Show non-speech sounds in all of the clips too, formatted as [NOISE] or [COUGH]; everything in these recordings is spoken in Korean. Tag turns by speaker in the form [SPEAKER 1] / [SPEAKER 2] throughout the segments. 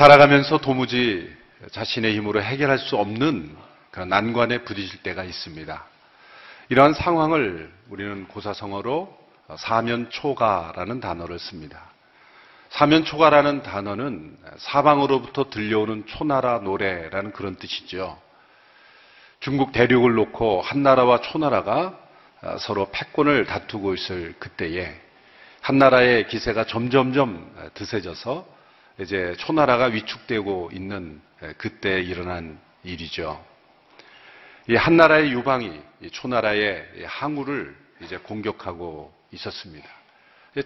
[SPEAKER 1] 살아가면서 도무지 자신의 힘으로 해결할 수 없는 그런 난관에 부딪힐 때가 있습니다. 이러한 상황을 우리는 고사성어로 사면초가라는 단어를 씁니다. 사면초가라는 단어는 사방으로부터 들려오는 초나라 노래라는 그런 뜻이죠. 중국 대륙을 놓고 한나라와 초나라가 서로 패권을 다투고 있을 그때에 한나라의 기세가 점점점 드세져서 이제 초나라가 위축되고 있는 그때 일어난 일이죠. 이 한나라의 유방이 초나라의 항우를 이제 공격하고 있었습니다.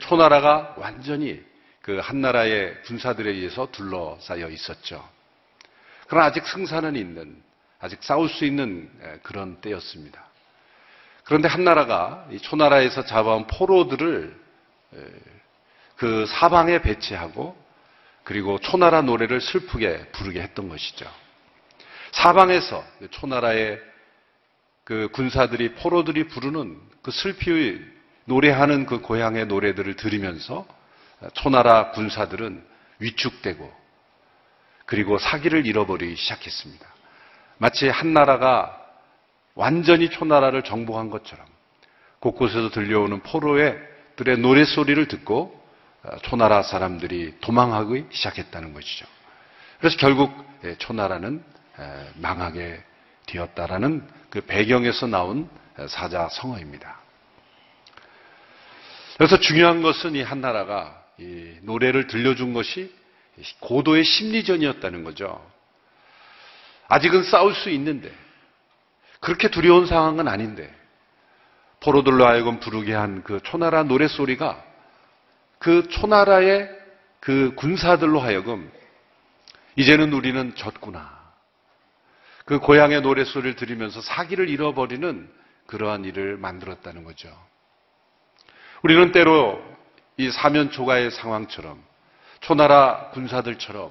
[SPEAKER 1] 초나라가 완전히 그 한나라의 군사들에 의해서 둘러싸여 있었죠. 그러나 아직 승산은 있는, 아직 싸울 수 있는 그런 때였습니다. 그런데 한나라가 초나라에서 잡아온 포로들을 그 사방에 배치하고 그리고 초나라 노래를 슬프게 부르게 했던 것이죠. 사방에서 초나라의 그 군사들이 포로들이 부르는 그 슬피 노래하는 그 고향의 노래들을 들으면서 초나라 군사들은 위축되고 그리고 사기를 잃어버리기 시작했습니다. 마치 한 나라가 완전히 초나라를 정복한 것처럼 곳곳에서 들려오는 포로의 들의 노래소리를 듣고 초나라 사람들이 도망하기 시작했다는 것이죠. 그래서 결국 초나라는 망하게 되었다라는 그 배경에서 나온 사자 성어입니다. 그래서 중요한 것은 이 한나라가 이 노래를 들려준 것이 고도의 심리전이었다는 거죠. 아직은 싸울 수 있는데 그렇게 두려운 상황은 아닌데 포로들로 하여금 부르게 한 그 초나라 노래소리가 그 초나라의 그 군사들로 하여금 이제는 우리는 졌구나. 그 고향의 노래소리를 들으면서 사기를 잃어버리는 그러한 일을 만들었다는 거죠. 우리는 때로 이 사면초가의 상황처럼 초나라 군사들처럼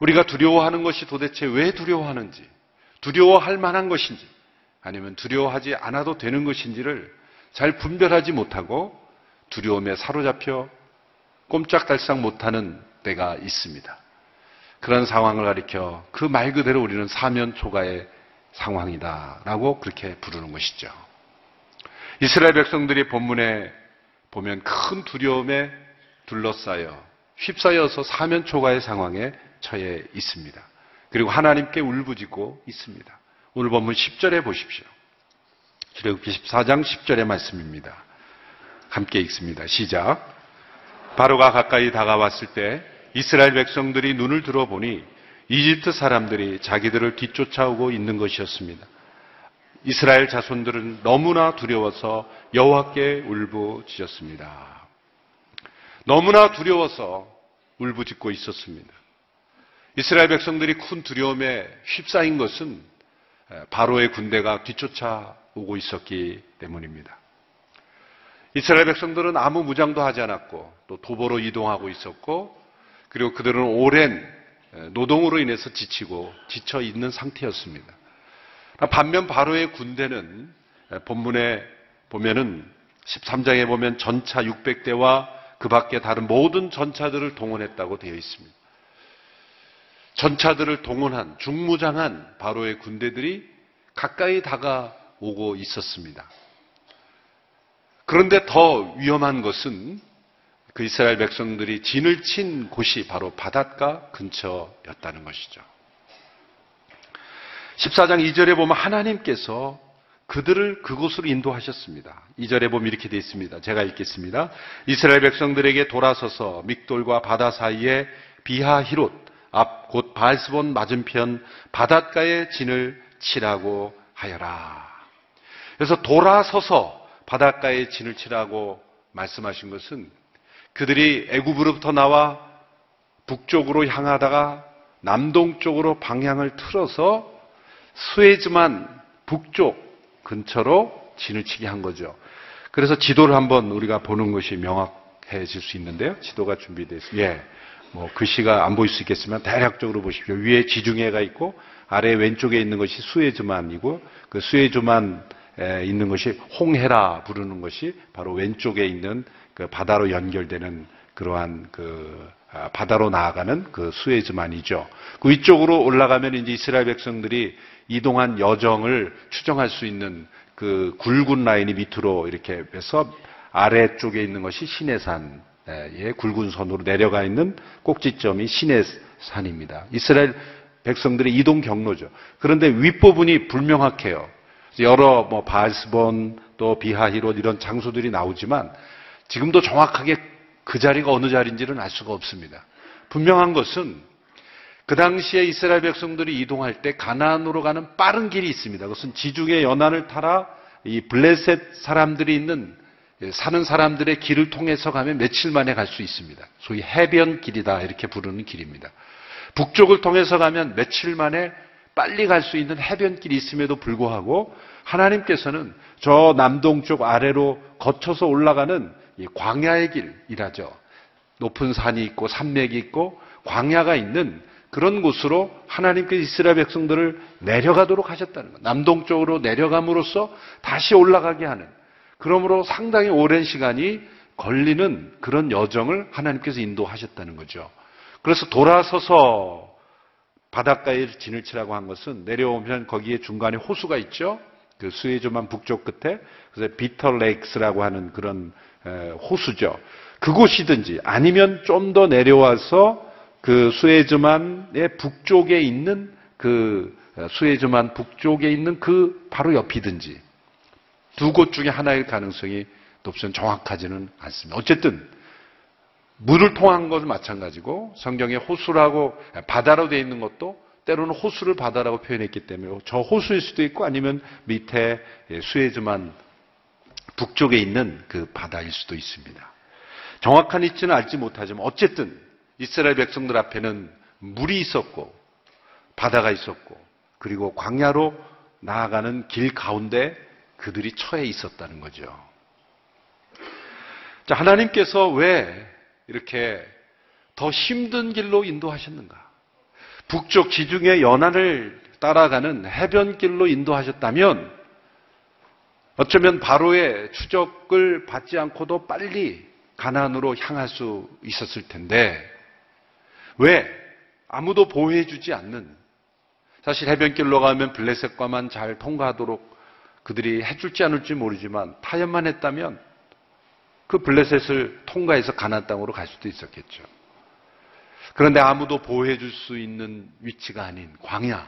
[SPEAKER 1] 우리가 두려워하는 것이 도대체 왜 두려워하는지, 두려워할 만한 것인지, 아니면 두려워하지 않아도 되는 것인지를 잘 분별하지 못하고 두려움에 사로잡혀 꼼짝달싹 못하는 때가 있습니다. 그런 상황을 가리켜 그 말 그대로 우리는 사면 초가의 상황이다라고 그렇게 부르는 것이죠. 이스라엘 백성들이 본문에 보면 큰 두려움에 둘러싸여 휩싸여서 사면 초가의 상황에 처해 있습니다. 그리고 하나님께 울부짖고 있습니다. 오늘 본문 10절에 보십시오. 출애굽기 14장 10절의 말씀입니다. 함께 읽습니다. 시작. 바로가 가까이 다가왔을 때 이스라엘 백성들이 눈을 들어보니 이집트 사람들이 자기들을 뒤쫓아오고 있는 것이었습니다. 이스라엘 자손들은 너무나 두려워서 여호와께 울부짖었습니다. 너무나 두려워서 울부짖고 있었습니다. 이스라엘 백성들이 큰 두려움에 휩싸인 것은 바로의 군대가 뒤쫓아오고 있었기 때문입니다. 이스라엘 백성들은 아무 무장도 하지 않았고 또 도보로 이동하고 있었고 그리고 그들은 오랜 노동으로 인해서 지치고 지쳐 있는 상태였습니다. 반면 바로의 군대는 본문에 보면은 13장에 보면 전차 600대와 그 밖에 다른 모든 전차들을 동원했다고 되어 있습니다. 전차들을 동원한 중무장한 바로의 군대들이 가까이 다가오고 있었습니다. 그런데 더 위험한 것은 그 이스라엘 백성들이 진을 친 곳이 바로 바닷가 근처였다는 것이죠. 14장 2절에 보면 하나님께서 그들을 그곳으로 인도하셨습니다. 2절에 보면 이렇게 되어 있습니다. 제가 읽겠습니다. 이스라엘 백성들에게 돌아서서 믹돌과 바다 사이에 비하 히롯 앞 곧 바알스본 맞은편 바닷가에 진을 치라고 하여라. 그래서 돌아서서 바닷가에 진을 치라고 말씀하신 것은 그들이 애굽으로부터 나와 북쪽으로 향하다가 남동쪽으로 방향을 틀어서 스웨즈만 북쪽 근처로 진을 치게 한 거죠. 그래서 지도를 한번 우리가 보는 것이 명확해질 수 있는데요. 지도가 준비되어 있습니다. 예. 뭐 글씨가 안 보일 수 있겠지만 대략적으로 보십시오. 위에 지중해가 있고 아래 왼쪽에 있는 것이 수에즈만이고 그 수에즈만 있는 것이 홍해라 부르는 것이 바로 왼쪽에 있는 그 바다로 연결되는 그러한 그 아, 바다로 나아가는 그 수에즈만이죠. 그 위쪽으로 올라가면 이제 이스라엘 백성들이 이동한 여정을 추정할 수 있는 그 굵은 라인이 밑으로 이렇게 해서 아래쪽에 있는 것이 시내산의 굵은 선으로 내려가 있는 꼭지점이 시내산입니다. 이스라엘 백성들의 이동 경로죠. 그런데 윗부분이 불명확해요. 여러 뭐 바스본 또 비하히롯 이런 장소들이 나오지만 지금도 정확하게 그 자리가 어느 자리인지는 알 수가 없습니다. 분명한 것은 그 당시에 이스라엘 백성들이 이동할 때 가나안으로 가는 빠른 길이 있습니다. 그것은 지중해 연안을 따라 이 블레셋 사람들이 있는 사는 사람들의 길을 통해서 가면 며칠 만에 갈 수 있습니다. 소위 해변 길이다 이렇게 부르는 길입니다. 북쪽을 통해서 가면 며칠 만에 빨리 갈 수 있는 해변길이 있음에도 불구하고 하나님께서는 저 남동쪽 아래로 거쳐서 올라가는 광야의 길이라죠. 높은 산이 있고 산맥이 있고 광야가 있는 그런 곳으로 하나님께서 이스라엘 백성들을 내려가도록 하셨다는 것. 남동쪽으로 내려감으로써 다시 올라가게 하는. 그러므로 상당히 오랜 시간이 걸리는 그런 여정을 하나님께서 인도하셨다는 거죠. 그래서 돌아서서 바닷가에 진을 치라고 한 것은 내려오면 거기에 중간에 호수가 있죠. 그 수에즈만 북쪽 끝에 그래서 비터 레이크스라고 하는 그런 호수죠. 그곳이든지 아니면 좀 더 내려와서 그 수에즈만의 북쪽에 있는 그 수에즈만 북쪽에 있는 그 바로 옆이든지 두 곳 중에 하나일 가능성이 높지는 정확하지는 않습니다. 어쨌든 물을 통한 것은 마찬가지고 성경에 호수라고 바다로 되어 있는 것도 때로는 호수를 바다라고 표현했기 때문에 저 호수일 수도 있고 아니면 밑에 수에즈만 북쪽에 있는 그 바다일 수도 있습니다. 정확한 위치는 알지 못하지만 어쨌든 이스라엘 백성들 앞에는 물이 있었고 바다가 있었고 그리고 광야로 나아가는 길 가운데 그들이 처해 있었다는 거죠. 자, 하나님께서 왜 이렇게 더 힘든 길로 인도하셨는가? 북쪽 지중해 연안을 따라가는 해변길로 인도하셨다면 어쩌면 바로의 추적을 받지 않고도 빨리 가난으로 향할 수 있었을 텐데 왜 아무도 보호해주지 않는 사실 해변길로 가면 블레셋과만 잘 통과하도록 그들이 해줄지 않을지 모르지만 타협만 했다면 그 블레셋을 통과해서 가나안 땅으로 갈 수도 있었겠죠. 그런데 아무도 보호해 줄 수 있는 위치가 아닌 광야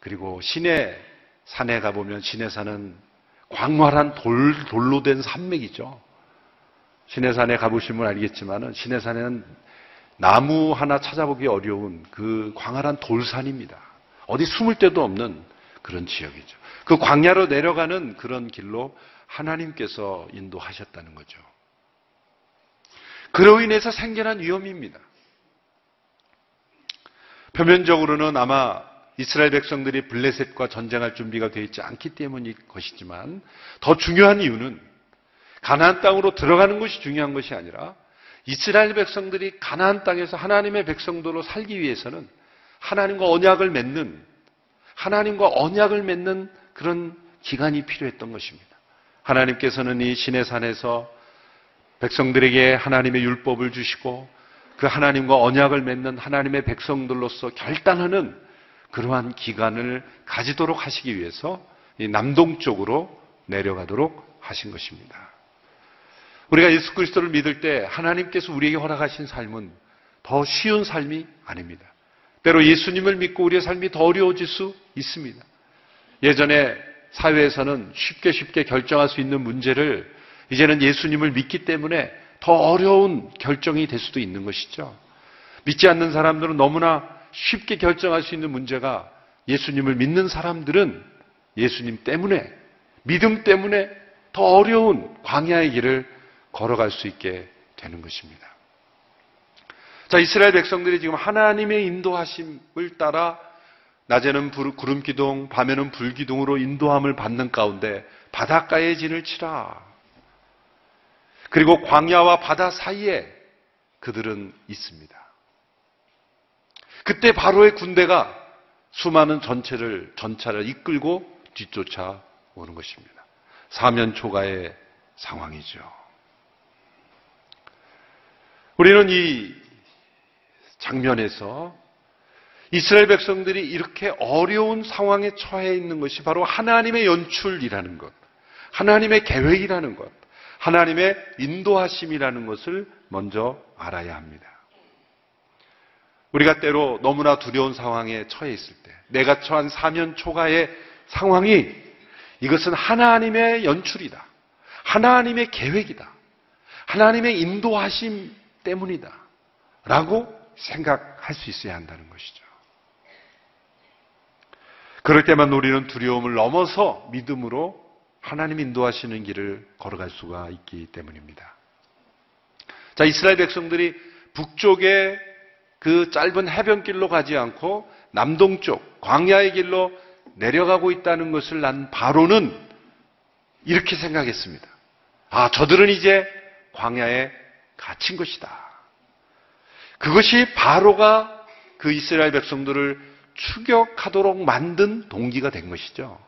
[SPEAKER 1] 그리고 시내 산에 가 보면 시내 산은 광활한 돌, 돌로 된 산맥이죠. 시내 산에 가보시면 알겠지만 시내 산에는 나무 하나 찾아보기 어려운 그 광활한 돌산입니다. 어디 숨을 데도 없는 그런 지역이죠. 그 광야로 내려가는 그런 길로 하나님께서 인도하셨다는 거죠. 그로 인해서 생겨난 위험입니다. 표면적으로는 아마 이스라엘 백성들이 블레셋과 전쟁할 준비가 되어 있지 않기 때문일 것이지만 더 중요한 이유는 가나안 땅으로 들어가는 것이 중요한 것이 아니라 이스라엘 백성들이 가나안 땅에서 하나님의 백성들로 살기 위해서는 하나님과 언약을 맺는 하나님과 언약을 맺는 그런 기간이 필요했던 것입니다. 하나님께서는 이 신의 산에서 백성들에게 하나님의 율법을 주시고 그 하나님과 언약을 맺는 하나님의 백성들로서 결단하는 그러한 기간을 가지도록 하시기 위해서 남동쪽으로 내려가도록 하신 것입니다. 우리가 예수 그리스도를 믿을 때 하나님께서 우리에게 허락하신 삶은 더 쉬운 삶이 아닙니다. 때로 예수님을 믿고 우리의 삶이 더 어려워질 수 있습니다. 예전에 사회에서는 쉽게 쉽게 결정할 수 있는 문제를 이제는 예수님을 믿기 때문에 더 어려운 결정이 될 수도 있는 것이죠. 믿지 않는 사람들은 너무나 쉽게 결정할 수 있는 문제가 예수님을 믿는 사람들은 예수님 때문에, 믿음 때문에 더 어려운 광야의 길을 걸어갈 수 있게 되는 것입니다. 자, 이스라엘 백성들이 지금 하나님의 인도하심을 따라 낮에는 구름 기둥, 밤에는 불 기둥으로 인도함을 받는 가운데 바닷가에 진을 치라. 그리고 광야와 바다 사이에 그들은 있습니다. 그때 바로의 군대가 수많은 전체를 전차를 이끌고 뒤쫓아 오는 것입니다. 사면 초가의 상황이죠. 우리는 이 장면에서 이스라엘 백성들이 이렇게 어려운 상황에 처해 있는 것이 바로 하나님의 연출이라는 것, 하나님의 계획이라는 것, 하나님의 인도하심이라는 것을 먼저 알아야 합니다. 우리가 때로 너무나 두려운 상황에 처해 있을 때, 내가 처한 사면 초가의 상황이 이것은 하나님의 연출이다. 하나님의 계획이다. 하나님의 인도하심 때문이다. 라고 생각할 수 있어야 한다는 것이죠. 그럴 때만 우리는 두려움을 넘어서 믿음으로 하나님 인도하시는 길을 걸어갈 수가 있기 때문입니다. 자, 이스라엘 백성들이 북쪽에 그 짧은 해변길로 가지 않고 남동쪽 광야의 길로 내려가고 있다는 것을 난 바로는 이렇게 생각했습니다. 아, 저들은 이제 광야에 갇힌 것이다. 그것이 바로가 그 이스라엘 백성들을 추격하도록 만든 동기가 된 것이죠.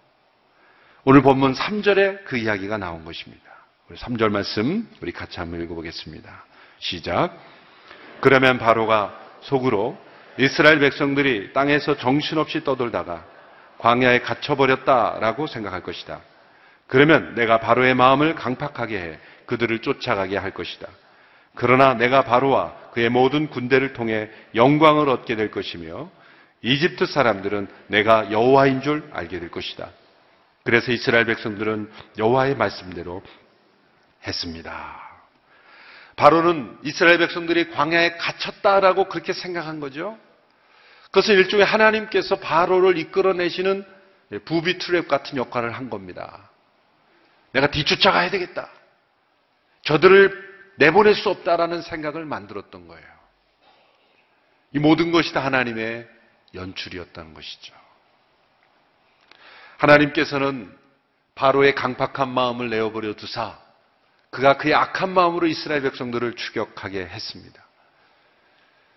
[SPEAKER 1] 오늘 본문 3절에 그 이야기가 나온 것입니다. 우리 3절 말씀 우리 같이 한번 읽어보겠습니다. 시작. 그러면 바로가 속으로 이스라엘 백성들이 땅에서 정신없이 떠돌다가 광야에 갇혀버렸다라고 생각할 것이다. 그러면 내가 바로의 마음을 강팍하게 해 그들을 쫓아가게 할 것이다. 그러나 내가 바로와 그의 모든 군대를 통해 영광을 얻게 될 것이며 이집트 사람들은 내가 여호와인 줄 알게 될 것이다. 그래서 이스라엘 백성들은 여호와의 말씀대로 했습니다. 바로는 이스라엘 백성들이 광야에 갇혔다라고 그렇게 생각한 거죠. 그것은 일종의 하나님께서 바로를 이끌어내시는 부비 트랩 같은 역할을 한 겁니다. 내가 뒤쫓아가야 되겠다. 저들을 내보낼 수 없다라는 생각을 만들었던 거예요. 이 모든 것이 다 하나님의 연출이었다는 것이죠. 하나님께서는 바로의 강팍한 마음을 내어버려 두사 그가 그의 악한 마음으로 이스라엘 백성들을 추격하게 했습니다.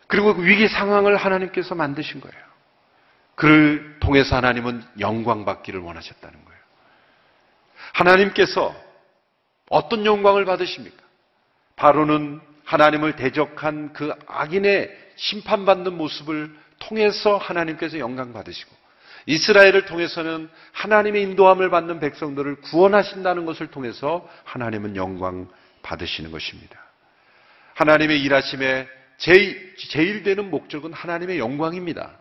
[SPEAKER 1] 그리고 그 위기 상황을 하나님께서 만드신 거예요. 그를 통해서 하나님은 영광 받기를 원하셨다는 거예요. 하나님께서 어떤 영광을 받으십니까? 바로는 하나님을 대적한 그 악인의 심판받는 모습을 통해서 하나님께서 영광 받으시고 이스라엘을 통해서는 하나님의 인도함을 받는 백성들을 구원하신다는 것을 통해서 하나님은 영광 받으시는 것입니다. 하나님의 일하심의 제일, 제일 되는 목적은 하나님의 영광입니다.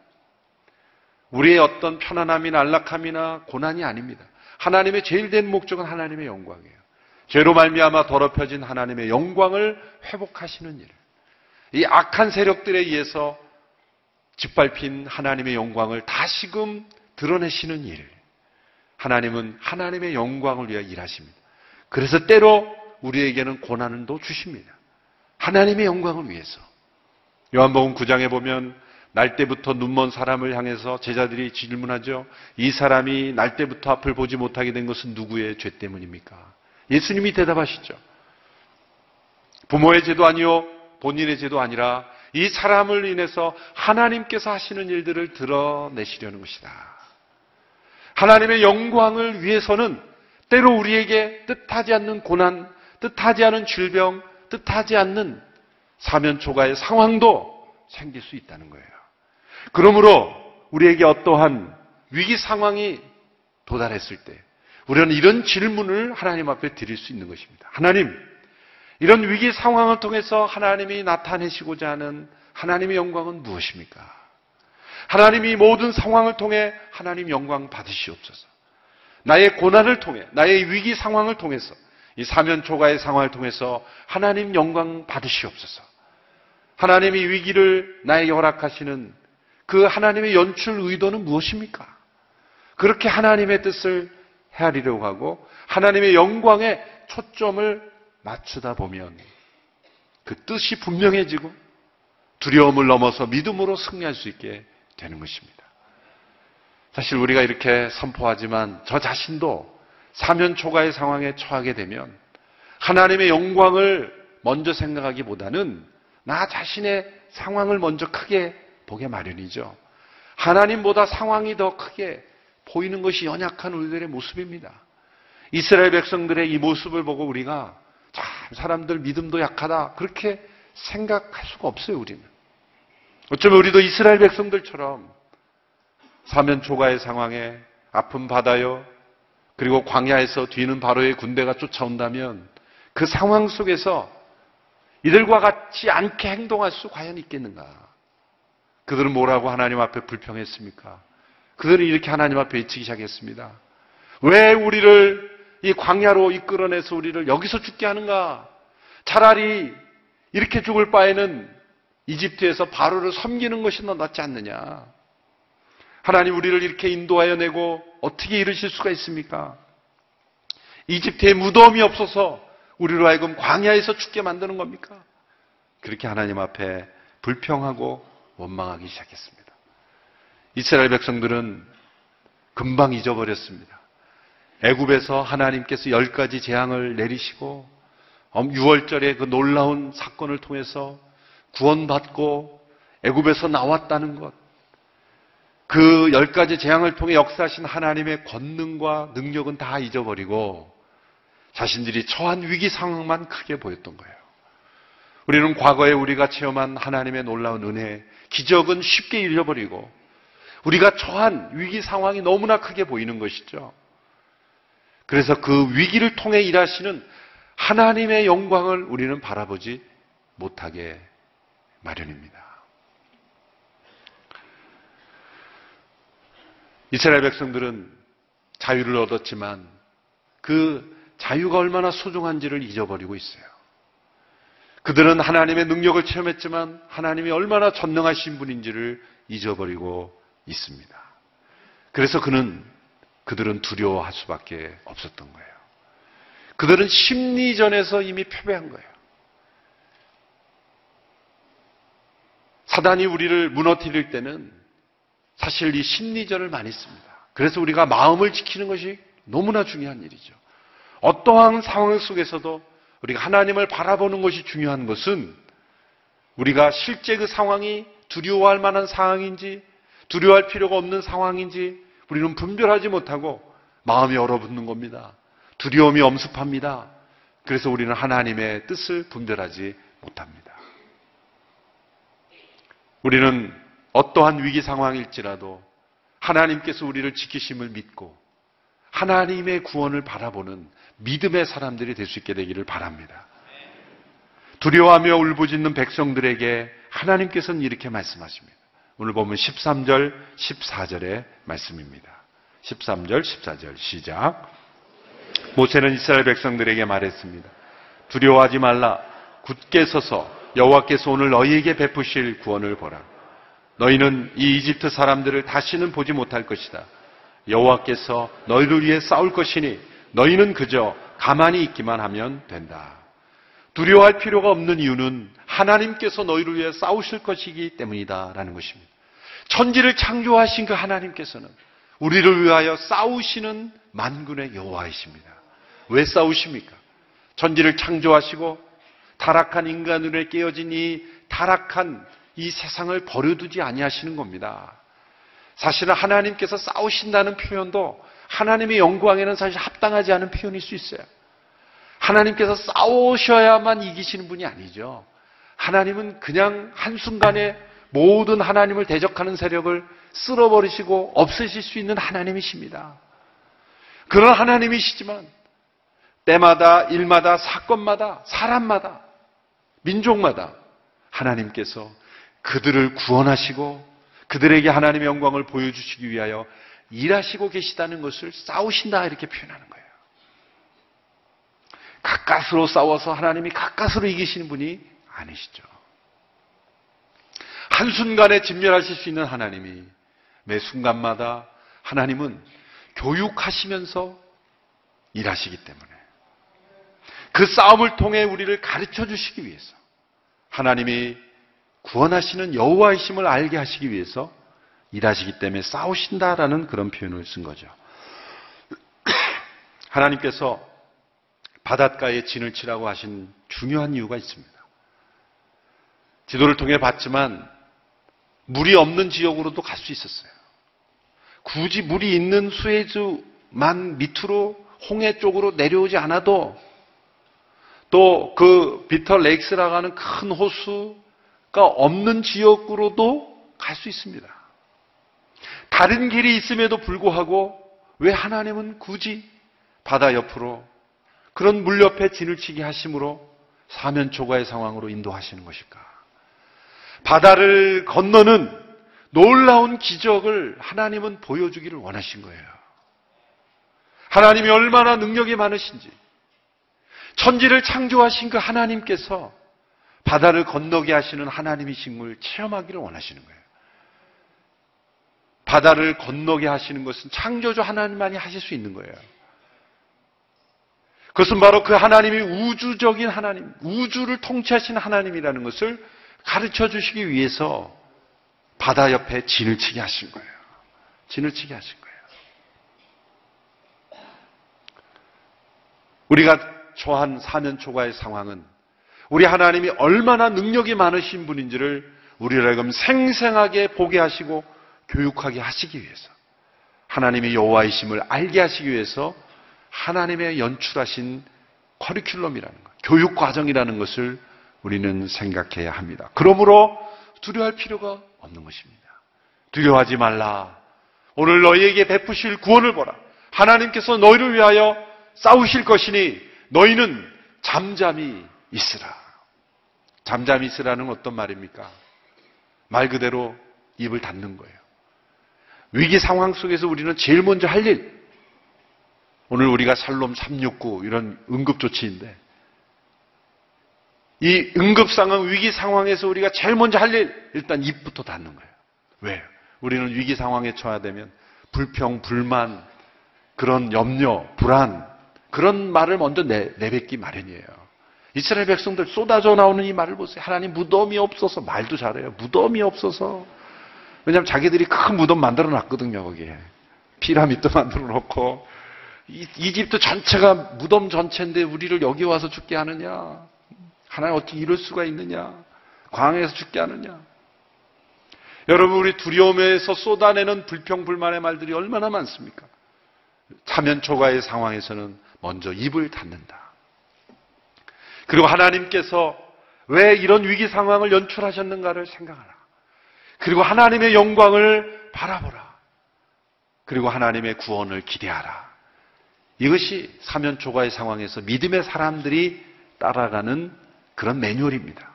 [SPEAKER 1] 우리의 어떤 편안함이나 안락함이나 고난이 아닙니다. 하나님의 제일 된 목적은 하나님의 영광이에요. 죄로 말미암아 더럽혀진 하나님의 영광을 회복하시는 일. 이 악한 세력들에 의해서 짓밟힌 하나님의 영광을 다시금 드러내시는 일. 하나님은 하나님의 영광을 위하여 일하십니다. 그래서 때로 우리에게는 고난도 주십니다. 하나님의 영광을 위해서. 요한복음 9장에 보면 날 때부터 눈먼 사람을 향해서 제자들이 질문하죠. 이 사람이 날 때부터 앞을 보지 못하게 된 것은 누구의 죄 때문입니까? 예수님이 대답하시죠. 부모의 죄도 아니요 본인의 죄도 아니라 이 사람을 인해서 하나님께서 하시는 일들을 드러내시려는 것이다. 하나님의 영광을 위해서는 때로 우리에게 뜻하지 않는 고난, 뜻하지 않은 질병, 뜻하지 않는 사면초가의 상황도 생길 수 있다는 거예요. 그러므로 우리에게 어떠한 위기 상황이 도달했을 때 우리는 이런 질문을 하나님 앞에 드릴 수 있는 것입니다. 하나님, 이런 위기 상황을 통해서 하나님이 나타내시고자 하는 하나님의 영광은 무엇입니까? 하나님이 모든 상황을 통해 하나님 영광 받으시옵소서. 나의 고난을 통해, 나의 위기 상황을 통해서, 이 사면 초가의 상황을 통해서 하나님 영광 받으시옵소서. 하나님이 위기를 나에게 허락하시는 그 하나님의 연출 의도는 무엇입니까? 그렇게 하나님의 뜻을 헤아리려고 하고 하나님의 영광에 초점을 맞추다 보면 그 뜻이 분명해지고 두려움을 넘어서 믿음으로 승리할 수 있게 되는 것입니다. 사실 우리가 이렇게 선포하지만 저 자신도 사면 초가의 상황에 처하게 되면 하나님의 영광을 먼저 생각하기보다는 나 자신의 상황을 먼저 크게 보게 마련이죠. 하나님보다 상황이 더 크게 보이는 것이 연약한 우리들의 모습입니다. 이스라엘 백성들의 이 모습을 보고 우리가 참 사람들 믿음도 약하다 그렇게 생각할 수가 없어요 우리는. 어쩌면 우리도 이스라엘 백성들처럼 사면 초가의 상황에 아픈 바다요. 그리고 광야에서 뒤는 바로의 군대가 쫓아온다면 그 상황 속에서 이들과 같지 않게 행동할 수 과연 있겠는가? 그들은 뭐라고 하나님 앞에 불평했습니까? 그들은 이렇게 하나님 앞에 외치기 시작했습니다. 왜 우리를 이 광야로 이끌어내서 우리를 여기서 죽게 하는가? 차라리 이렇게 죽을 바에는 이집트에서 바로를 섬기는 것이 더 낫지 않느냐? 하나님 우리를 이렇게 인도하여 내고 어떻게 이르실 수가 있습니까? 이집트에 무덤이 없어서 우리로 하여금 광야에서 죽게 만드는 겁니까? 그렇게 하나님 앞에 불평하고 원망하기 시작했습니다. 이스라엘 백성들은 금방 잊어버렸습니다. 애굽에서 하나님께서 열 가지 재앙을 내리시고 6월절에 그 놀라운 사건을 통해서 구원받고 애굽에서 나왔다는 것, 그 열 가지 재앙을 통해 역사하신 하나님의 권능과 능력은 다 잊어버리고 자신들이 처한 위기 상황만 크게 보였던 거예요. 우리는 과거에 우리가 체험한 하나님의 놀라운 은혜, 기적은 쉽게 잃어버리고 우리가 처한 위기 상황이 너무나 크게 보이는 것이죠. 그래서 그 위기를 통해 일하시는 하나님의 영광을 우리는 바라보지 못하게 마련입니다. 이스라엘 백성들은 자유를 얻었지만 그 자유가 얼마나 소중한지를 잊어버리고 있어요. 그들은 하나님의 능력을 체험했지만 하나님이 얼마나 전능하신 분인지를 잊어버리고 있습니다. 그래서 그는 그들은 두려워할 수밖에 없었던 거예요. 그들은 심리전에서 이미 패배한 거예요. 사단이 우리를 무너뜨릴 때는 사실 이 심리전을 많이 씁니다. 그래서 우리가 마음을 지키는 것이 너무나 중요한 일이죠. 어떠한 상황 속에서도 우리가 하나님을 바라보는 것이 중요한 것은 우리가 실제 그 상황이 두려워할 만한 상황인지 두려워할 필요가 없는 상황인지 우리는 분별하지 못하고 마음이 얼어붙는 겁니다. 두려움이 엄습합니다. 그래서 우리는 하나님의 뜻을 분별하지 못합니다. 우리는 어떠한 위기 상황일지라도 하나님께서 우리를 지키심을 믿고 하나님의 구원을 바라보는 믿음의 사람들이 될 수 있게 되기를 바랍니다. 두려워하며 울부짖는 백성들에게 하나님께서는 이렇게 말씀하십니다. 오늘 보면 13절, 14절의 말씀입니다. 13절, 14절 시작. 모세는 이스라엘 백성들에게 말했습니다. 두려워하지 말라. 굳게 서서 여호와께서 오늘 너희에게 베푸실 구원을 보라. 너희는 이 이집트 사람들을 다시는 보지 못할 것이다. 여호와께서 너희를 위해 싸울 것이니 너희는 그저 가만히 있기만 하면 된다. 두려워할 필요가 없는 이유는 하나님께서 너희를 위해 싸우실 것이기 때문이다라는 것입니다. 천지를 창조하신 그 하나님께서는 우리를 위하여 싸우시는 만군의 여호와이십니다. 왜 싸우십니까? 천지를 창조하시고 타락한 인간 눈에 깨어진 이 타락한 이 세상을 버려두지 아니하시는 겁니다. 사실은 하나님께서 싸우신다는 표현도 하나님의 영광에는 사실 합당하지 않은 표현일 수 있어요. 하나님께서 싸우셔야만 이기시는 분이 아니죠. 하나님은 그냥 한순간에 모든 하나님을 대적하는 세력을 쓸어버리시고 없애실 수 있는 하나님이십니다. 그런 하나님이시지만 때마다 일마다 사건마다 사람마다 민족마다 하나님께서 그들을 구원하시고 그들에게 하나님의 영광을 보여주시기 위하여 일하시고 계시다는 것을 싸우신다 이렇게 거예요. 가까스로 싸워서 하나님이 가까스로 이기시는 분이 아니시죠. 한순간에 진멸하실 수 있는 하나님이 매 순간마다 하나님은 교육하시면서 일하시기 때문에 그 싸움을 통해 우리를 가르쳐 주시기 위해서 하나님이 구원하시는 여호와이심을 알게 하시기 위해서 일하시기 때문에 싸우신다라는 그런 표현을 쓴 거죠. [CLEARS THROAT] 하나님께서 바닷가에 진을 치라고 하신 중요한 이유가 있습니다. 지도를 통해 봤지만 물이 없는 지역으로도 갈 수 있었어요. 굳이 물이 있는 수에즈만 밑으로 홍해 쪽으로 내려오지 않아도 또 그 비터 레이크스라고 하는 큰 호수가 없는 지역으로도 갈 수 있습니다. 다른 길이 있음에도 불구하고 왜 하나님은 굳이 바다 옆으로 그런 물 옆에 진을 치게 하심으로 사면 초과의 상황으로 인도하시는 것일까? 바다를 건너는 놀라운 기적을 하나님은 보여주기를 원하신 거예요. 하나님이 얼마나 능력이 많으신지, 천지를 창조하신 그 하나님께서 바다를 건너게 하시는 하나님이신 걸 체험하기를 원하시는 거예요. 바다를 건너게 하시는 것은 창조주 하나님만이 하실 수 있는 거예요. 그것은 바로 그 하나님이 우주적인 하나님, 우주를 통치하시는 하나님이라는 것을 가르쳐 주시기 위해서 바다 옆에 진을 치게 하신 거예요. 진을 치게 하신 거예요. 우리가 처한 사면 초과의 상황은 우리 하나님이 얼마나 능력이 많으신 분인지를 우리를 생생하게 보게 하시고 교육하게 하시기 위해서 하나님의 여호와이심을 알게 하시기 위해서 하나님의 연출하신 커리큘럼이라는 것, 교육 과정이라는 것을 우리는 생각해야 합니다. 그러므로 두려워할 필요가 없는 것입니다. 두려워하지 말라. 오늘 너희에게 베푸실 구원을 보라. 하나님께서 너희를 위하여 싸우실 것이니 너희는 잠잠히 있으라. 잠잠히 있으라는 어떤 말입니까? 말 그대로 입을 닫는 거예요. 위기 상황 속에서 우리는 제일 먼저 할 일, 오늘 우리가 살롬 369 이런 응급조치인데, 이 응급 상황, 위기 상황에서 우리가 제일 먼저 할 일, 일단 입부터 닫는 거예요. 왜요? 우리는 위기 상황에 처해야 되면 불평, 불만, 그런 염려, 불안, 그런 말을 먼저 내, 내뱉기 마련이에요. 이스라엘 백성들 쏟아져 나오는 이 말을 보세요. 하나님 무덤이 없어서 말도 잘해요. 무덤이 없어서. 왜냐하면 자기들이 큰 무덤 만들어 놨거든요, 거기에. 피라미드 만들어 놓고. 이집트 전체가 무덤 전체인데 우리를 여기 와서 죽게 하느냐? 하나님 어떻게 이럴 수가 있느냐? 광야에서 죽게 하느냐? 여러분, 우리 두려움에서 쏟아내는 불평불만의 말들이 얼마나 많습니까? 차면 초과의 상황에서는 먼저 입을 닫는다. 그리고 하나님께서 왜 이런 위기 상황을 연출하셨는가를 생각하라. 그리고 하나님의 영광을 바라보라. 그리고 하나님의 구원을 기대하라. 이것이 사면 초과의 상황에서 믿음의 사람들이 따라가는 그런 매뉴얼입니다.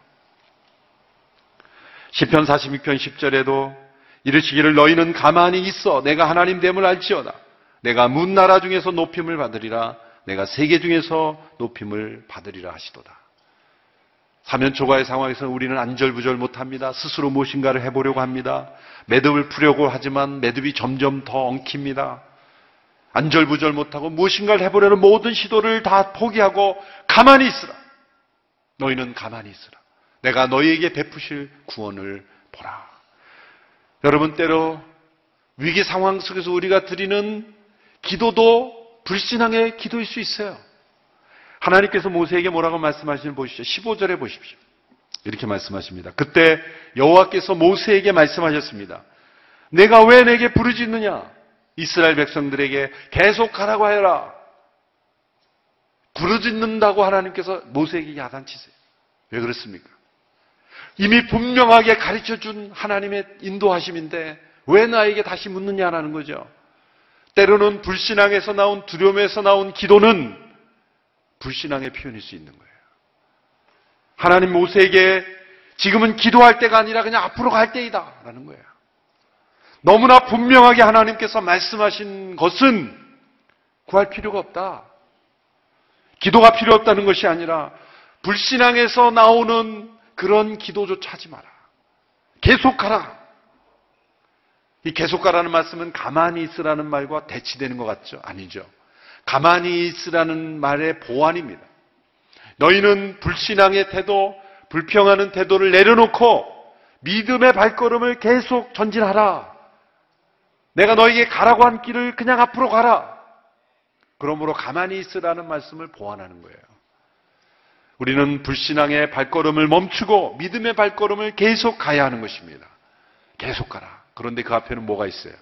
[SPEAKER 1] 10편 46편 10절에도 이르시기를 너희는 가만히 있어 내가 하나님 됨을 알지어다. 내가 문 나라 중에서 높임을 받으리라. 내가 세계 중에서 높임을 받으리라 하시도다. 사면 초과의 상황에서 우리는 안절부절 못합니다. 스스로 무엇인가를 해보려고 합니다. 매듭을 풀려고 하지만 매듭이 점점 더 엉킵니다. 안절부절 못하고 무엇인가를 해보려는 모든 시도를 다 포기하고 가만히 있으라. 너희는 가만히 있으라. 내가 너희에게 베푸실 구원을 보라. 여러분 때로 위기 상황 속에서 우리가 드리는 기도도 불신앙의 기도일 수 있어요. 하나님께서 모세에게 뭐라고 말씀하시는 보시죠. 15절에 보십시오. 이렇게 말씀하십니다. 그때 여호와께서 모세에게 말씀하셨습니다. 내가 왜 내게 부르짖느냐? 이스라엘 백성들에게 계속 가라고 하여라. 부르짖는다고 하나님께서 모세에게 야단치세요. 왜 그렇습니까? 이미 분명하게 가르쳐 준 하나님의 인도하심인데 왜 나에게 다시 묻느냐라는 거죠. 때로는 불신앙에서 나온 두려움에서 나온 기도는 불신앙의 표현일 수 있는 거예요. 하나님 모세에게 지금은 기도할 때가 아니라 그냥 앞으로 갈 때이다. 라는 거예요. 너무나 분명하게 하나님께서 말씀하신 것은 구할 필요가 없다. 기도가 필요 없다는 것이 아니라 불신앙에서 나오는 그런 기도조차 하지 마라. 계속 가라. 이 계속 가라는 말씀은 가만히 있으라는 말과 대치되는 것 같죠? 아니죠. 가만히 있으라는 말의 보완입니다. 너희는 불신앙의 태도, 불평하는 태도를 내려놓고 믿음의 발걸음을 계속 전진하라. 내가 너에게 가라고 한 길을 그냥 앞으로 가라. 그러므로 가만히 있으라는 말씀을 보완하는 거예요. 우리는 불신앙의 발걸음을 멈추고 믿음의 발걸음을 계속 가야 하는 것입니다. 계속 가라. 그런데 그 앞에는 뭐가 있어요?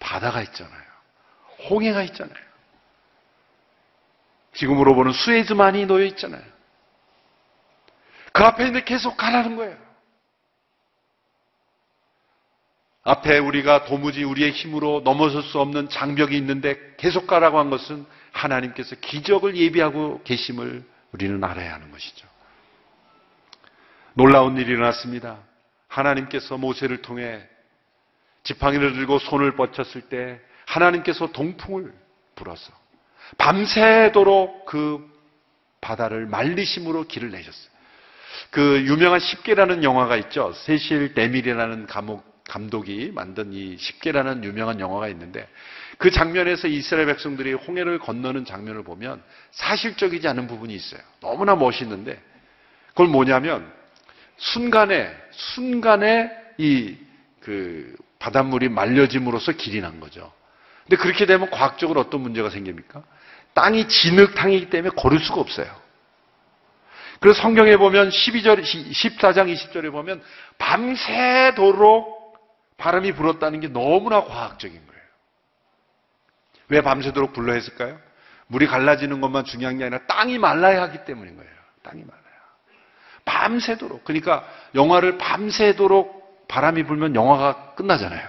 [SPEAKER 1] 바다가 있잖아요. 홍해가 있잖아요. 지금으로 보는 수에즈만이 놓여 있잖아요. 그 앞에 있는데 계속 가라는 거예요. 앞에 우리가 도무지 우리의 힘으로 넘어설 수 없는 장벽이 있는데 계속 가라고 한 것은 하나님께서 기적을 예비하고 계심을 우리는 알아야 하는 것이죠. 놀라운 일이 일어났습니다. 하나님께서 모세를 통해 지팡이를 들고 손을 뻗쳤을 때 하나님께서 동풍을 불어서 밤새도록 그 바다를 말리심으로 길을 내셨어요. 그 유명한 십계라는 영화가 있죠. 세실 데밀이라는 감옥, 감독이 만든 이 십계라는 유명한 영화가 있는데 그 장면에서 이스라엘 백성들이 홍해를 건너는 장면을 보면 사실적이지 않은 부분이 있어요. 너무나 멋있는데 그걸 뭐냐면 순간에 순간에 이 그 바닷물이 말려짐으로써 길이 난 거죠. 근데 그렇게 되면 과학적으로 어떤 문제가 생깁니까? 땅이 진흙탕이기 때문에 걸을 수가 없어요. 그래서 성경에 보면 12절, 14장 20절에 보면 밤새도록 바람이 불었다는 게 너무나 과학적인 거예요. 왜 밤새도록 불러 했을까요? 물이 갈라지는 것만 중요한 게 아니라 땅이 말라야 하기 때문인 거예요. 땅이 말라야. 밤새도록. 그러니까 영화를 밤새도록 바람이 불면 영화가 끝나잖아요.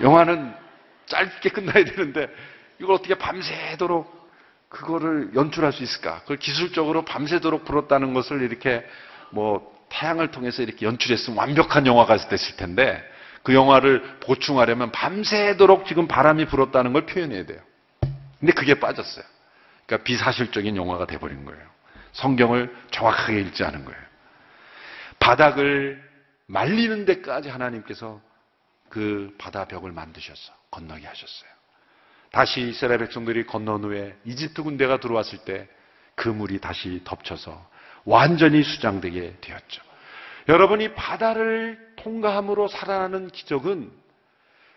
[SPEAKER 1] 영화는 짧게 끝나야 되는데 이걸 어떻게 밤새도록 그거를 연출할 수 있을까? 그걸 기술적으로 밤새도록 불었다는 것을 이렇게 뭐 태양을 통해서 이렇게 연출했으면 완벽한 영화가 됐을 텐데 그 영화를 보충하려면 밤새도록 지금 바람이 불었다는 걸 표현해야 돼요. 근데 그게 빠졌어요. 그러니까 비사실적인 영화가 돼버린 거예요. 성경을 정확하게 읽지 않은 거예요. 바닥을 말리는 데까지 하나님께서 그 바다 벽을 만드셔서 건너게 하셨어요. 다시 이스라엘 백성들이 건넌 후에 이집트 군대가 들어왔을 때 그 물이 다시 덮쳐서 완전히 수장되게 되었죠. 여러분이 바다를 통과함으로 살아나는 기적은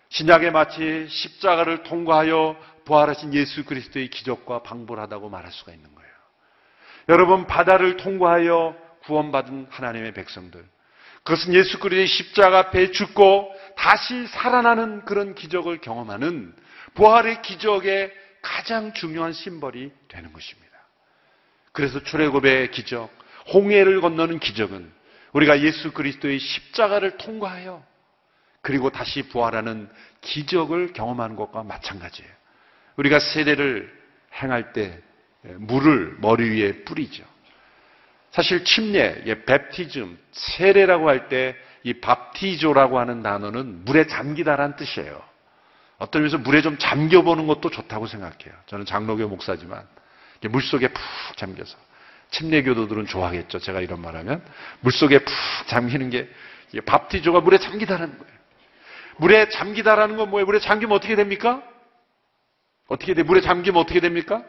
[SPEAKER 1] 신약에 마치 십자가를 통과하여 부활하신 예수 그리스도의 기적과 방불하다고 말할 수가 있는 거예요. 여러분 바다를 통과하여 구원받은 하나님의 백성들 그것은 예수 그리스도의 십자가 앞에 죽고 다시 살아나는 그런 기적을 경험하는 부활의 기적의 가장 중요한 심벌이 되는 것입니다. 그래서 출애굽의 기적, 홍해를 건너는 기적은 우리가 예수 그리스도의 십자가를 통과하여 그리고 다시 부활하는 기적을 경험하는 것과 마찬가지예요. 우리가 세례를 행할 때 물을 머리 위에 뿌리죠. 사실 침례, 예, 베티즘, 세례라고 할 때 이 밥티조라고 하는 단어는 물에 잠기다라는 뜻이에요. 어떤 의미에서 물에 좀 잠겨보는 것도 좋다고 생각해요. 저는 장로교 목사지만 물 속에 푹 잠겨서 침례교도들은 좋아하겠죠. 제가 이런 말하면 물 속에 푹 잠기는 게 밥티조가 물에 잠기다라는 거예요. 물에 잠기다라는 건 뭐예요? 물에 잠기면 어떻게 됩니까? 어떻게 돼? 물에 잠기면 어떻게 됩니까?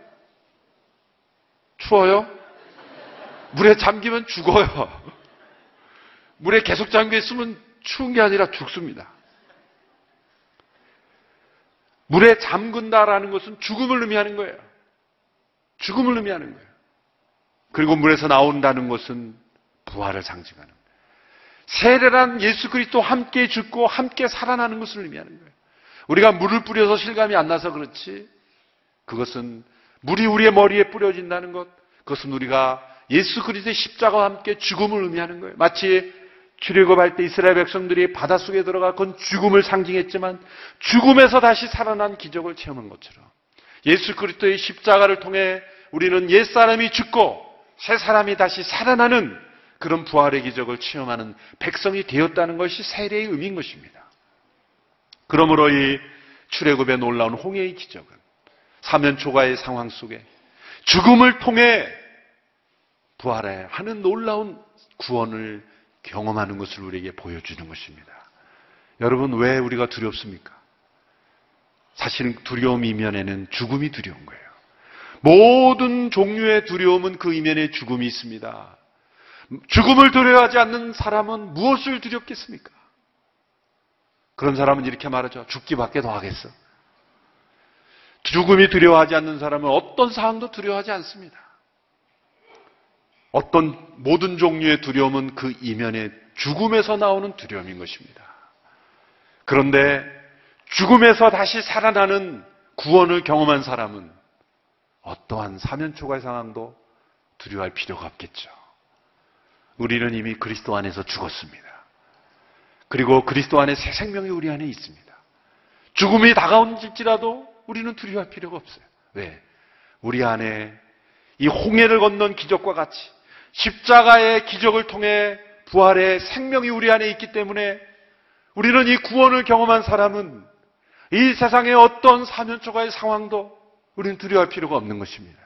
[SPEAKER 1] 추워요? 물에 잠기면 죽어요. 물에 계속 잠겨 있으면 추운 게 아니라 죽습니다. 물에 잠근다라는 것은 죽음을 의미하는 거예요. 죽음을 의미하는 거예요. 그리고 물에서 나온다는 것은 부활을 상징하는 거예요. 세례란 예수 그리스도 함께 죽고 함께 살아나는 것을 의미하는 거예요. 우리가 물을 뿌려서 실감이 안 나서 그렇지 그것은 물이 우리의 머리에 뿌려진다는 것 그것은 우리가 예수 그리스도의 십자가와 함께 죽음을 의미하는 거예요. 마치 출애굽할 때 이스라엘 백성들이 바닷속에 들어가 그건 죽음을 상징했지만 죽음에서 다시 살아난 기적을 체험한 것처럼 예수 그리스도의 십자가를 통해 우리는 옛 사람이 죽고 새 사람이 다시 살아나는 그런 부활의 기적을 체험하는 백성이 되었다는 것이 세례의 의미인 것입니다. 그러므로 이 출애굽에 놀라운 홍해의 기적은 사면 초가의 상황 속에 죽음을 통해 부활해 하는 놀라운 구원을 경험하는 것을 우리에게 보여주는 것입니다. 여러분 왜 우리가 두렵습니까? 사실은 두려움 이면에는 죽음이 두려운 거예요. 모든 종류의 두려움은 그 이면에 죽음이 있습니다. 죽음을 두려워하지 않는 사람은 무엇을 두렵겠습니까? 그런 사람은 이렇게 말하죠. 죽기밖에 더 하겠어. 죽음이 두려워하지 않는 사람은 어떤 상황도 두려워하지 않습니다. 어떤 모든 종류의 두려움은 그 이면에 죽음에서 나오는 두려움인 것입니다. 그런데 죽음에서 다시 살아나는 구원을 경험한 사람은 어떠한 사면초가의 상황도 두려워할 필요가 없겠죠. 우리는 이미 그리스도 안에서 죽었습니다. 그리고 그리스도 안에 새 생명이 우리 안에 있습니다. 죽음이 다가온지라도 우리는 두려워할 필요가 없어요. 왜? 우리 안에 이 홍해를 건넌 기적과 같이 십자가의 기적을 통해 부활의 생명이 우리 안에 있기 때문에 우리는 이 구원을 경험한 사람은 이 세상의 어떤 사면초가의 상황도 우리는 두려워할 필요가 없는 것입니다.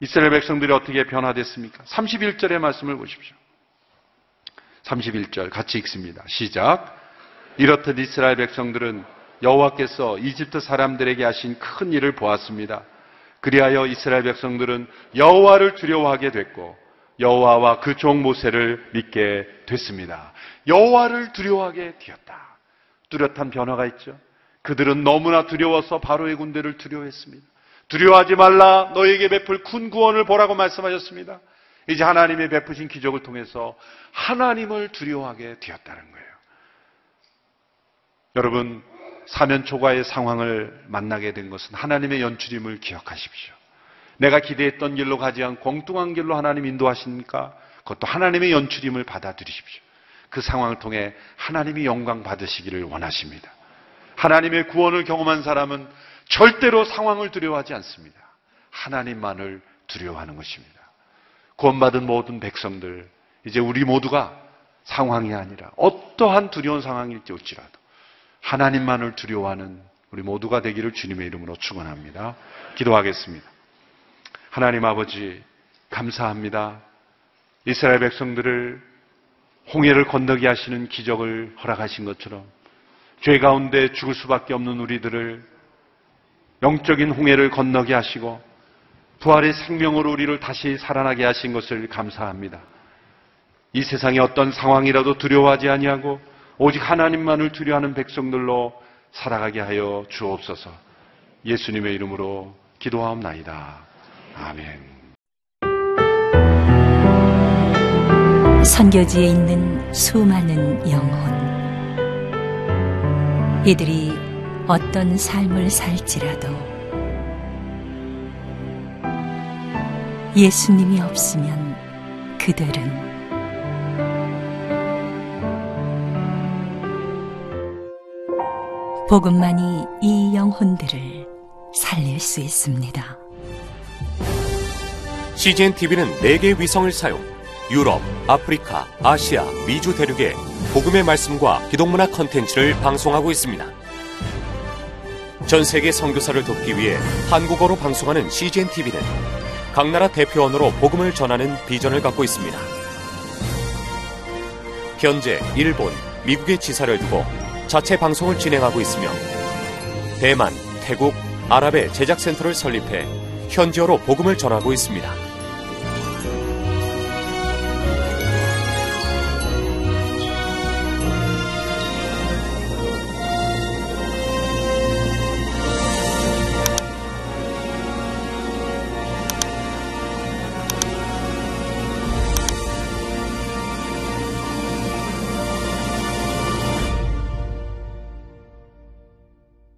[SPEAKER 1] 이스라엘 백성들이 어떻게 변화됐습니까? 31절의 말씀을 보십시오. 31절 같이 읽습니다. 시작. 이렇듯 이스라엘 백성들은 여호와께서 이집트 사람들에게 하신 큰 일을 보았습니다. 그리하여 이스라엘 백성들은 여호와를 두려워하게 됐고 여호와와 그 종 모세를 믿게 됐습니다. 여호와를 두려워하게 되었다. 뚜렷한 변화가 있죠. 그들은 너무나 두려워서 바로의 군대를 두려워했습니다. 두려워하지 말라 너에게 베풀 큰 구원을 보라고 말씀하셨습니다. 이제 하나님의 베푸신 기적을 통해서 하나님을 두려워하게 되었다는 거예요. 여러분 사면 초과의 상황을 만나게 된 것은 하나님의 연출임을 기억하십시오. 내가 기대했던 길로 가지 않고 엉뚱한 길로 하나님 인도하십니까? 그것도 하나님의 연출임을 받아들이십시오. 그 상황을 통해 하나님이 영광 받으시기를 원하십니다. 하나님의 구원을 경험한 사람은 절대로 상황을 두려워하지 않습니다. 하나님만을 두려워하는 것입니다. 구원받은 모든 백성들, 이제 우리 모두가 상황이 아니라 어떠한 두려운 상황일지 올지라도 하나님만을 두려워하는 우리 모두가 되기를 주님의 이름으로 축원합니다. 기도하겠습니다. 하나님 아버지 감사합니다. 이스라엘 백성들을 홍해를 건너게 하시는 기적을 허락하신 것처럼 죄 가운데 죽을 수밖에 없는 우리들을 영적인 홍해를 건너게 하시고 부활의 생명으로 우리를 다시 살아나게 하신 것을 감사합니다. 이 세상의 어떤 상황이라도 두려워하지 아니하고 오직 하나님만을 두려워하는 백성들로 살아가게 하여 주옵소서. 예수님의 이름으로 기도하옵나이다. 아멘.
[SPEAKER 2] 선교지에 있는 수많은 영혼. 이들이 어떤 삶을 살지라도 예수님이 없으면 그들은 복음만이 이 영혼들을 살릴 수 있습니다.
[SPEAKER 3] CGN TV는 4개 위성을 사용 유럽, 아프리카, 아시아, 미주 대륙에 복음의 말씀과 기독문화 컨텐츠를 방송하고 있습니다. 전 세계 선교사를 돕기 위해 한국어로 방송하는 CGN TV는 각 나라 대표 언어로 복음을 전하는 비전을 갖고 있습니다. 현재 일본, 미국의 지사를 두고 자체 방송을 진행하고 있으며 대만, 태국, 아랍의 제작 센터를 설립해 현지어로 복음을 전하고 있습니다.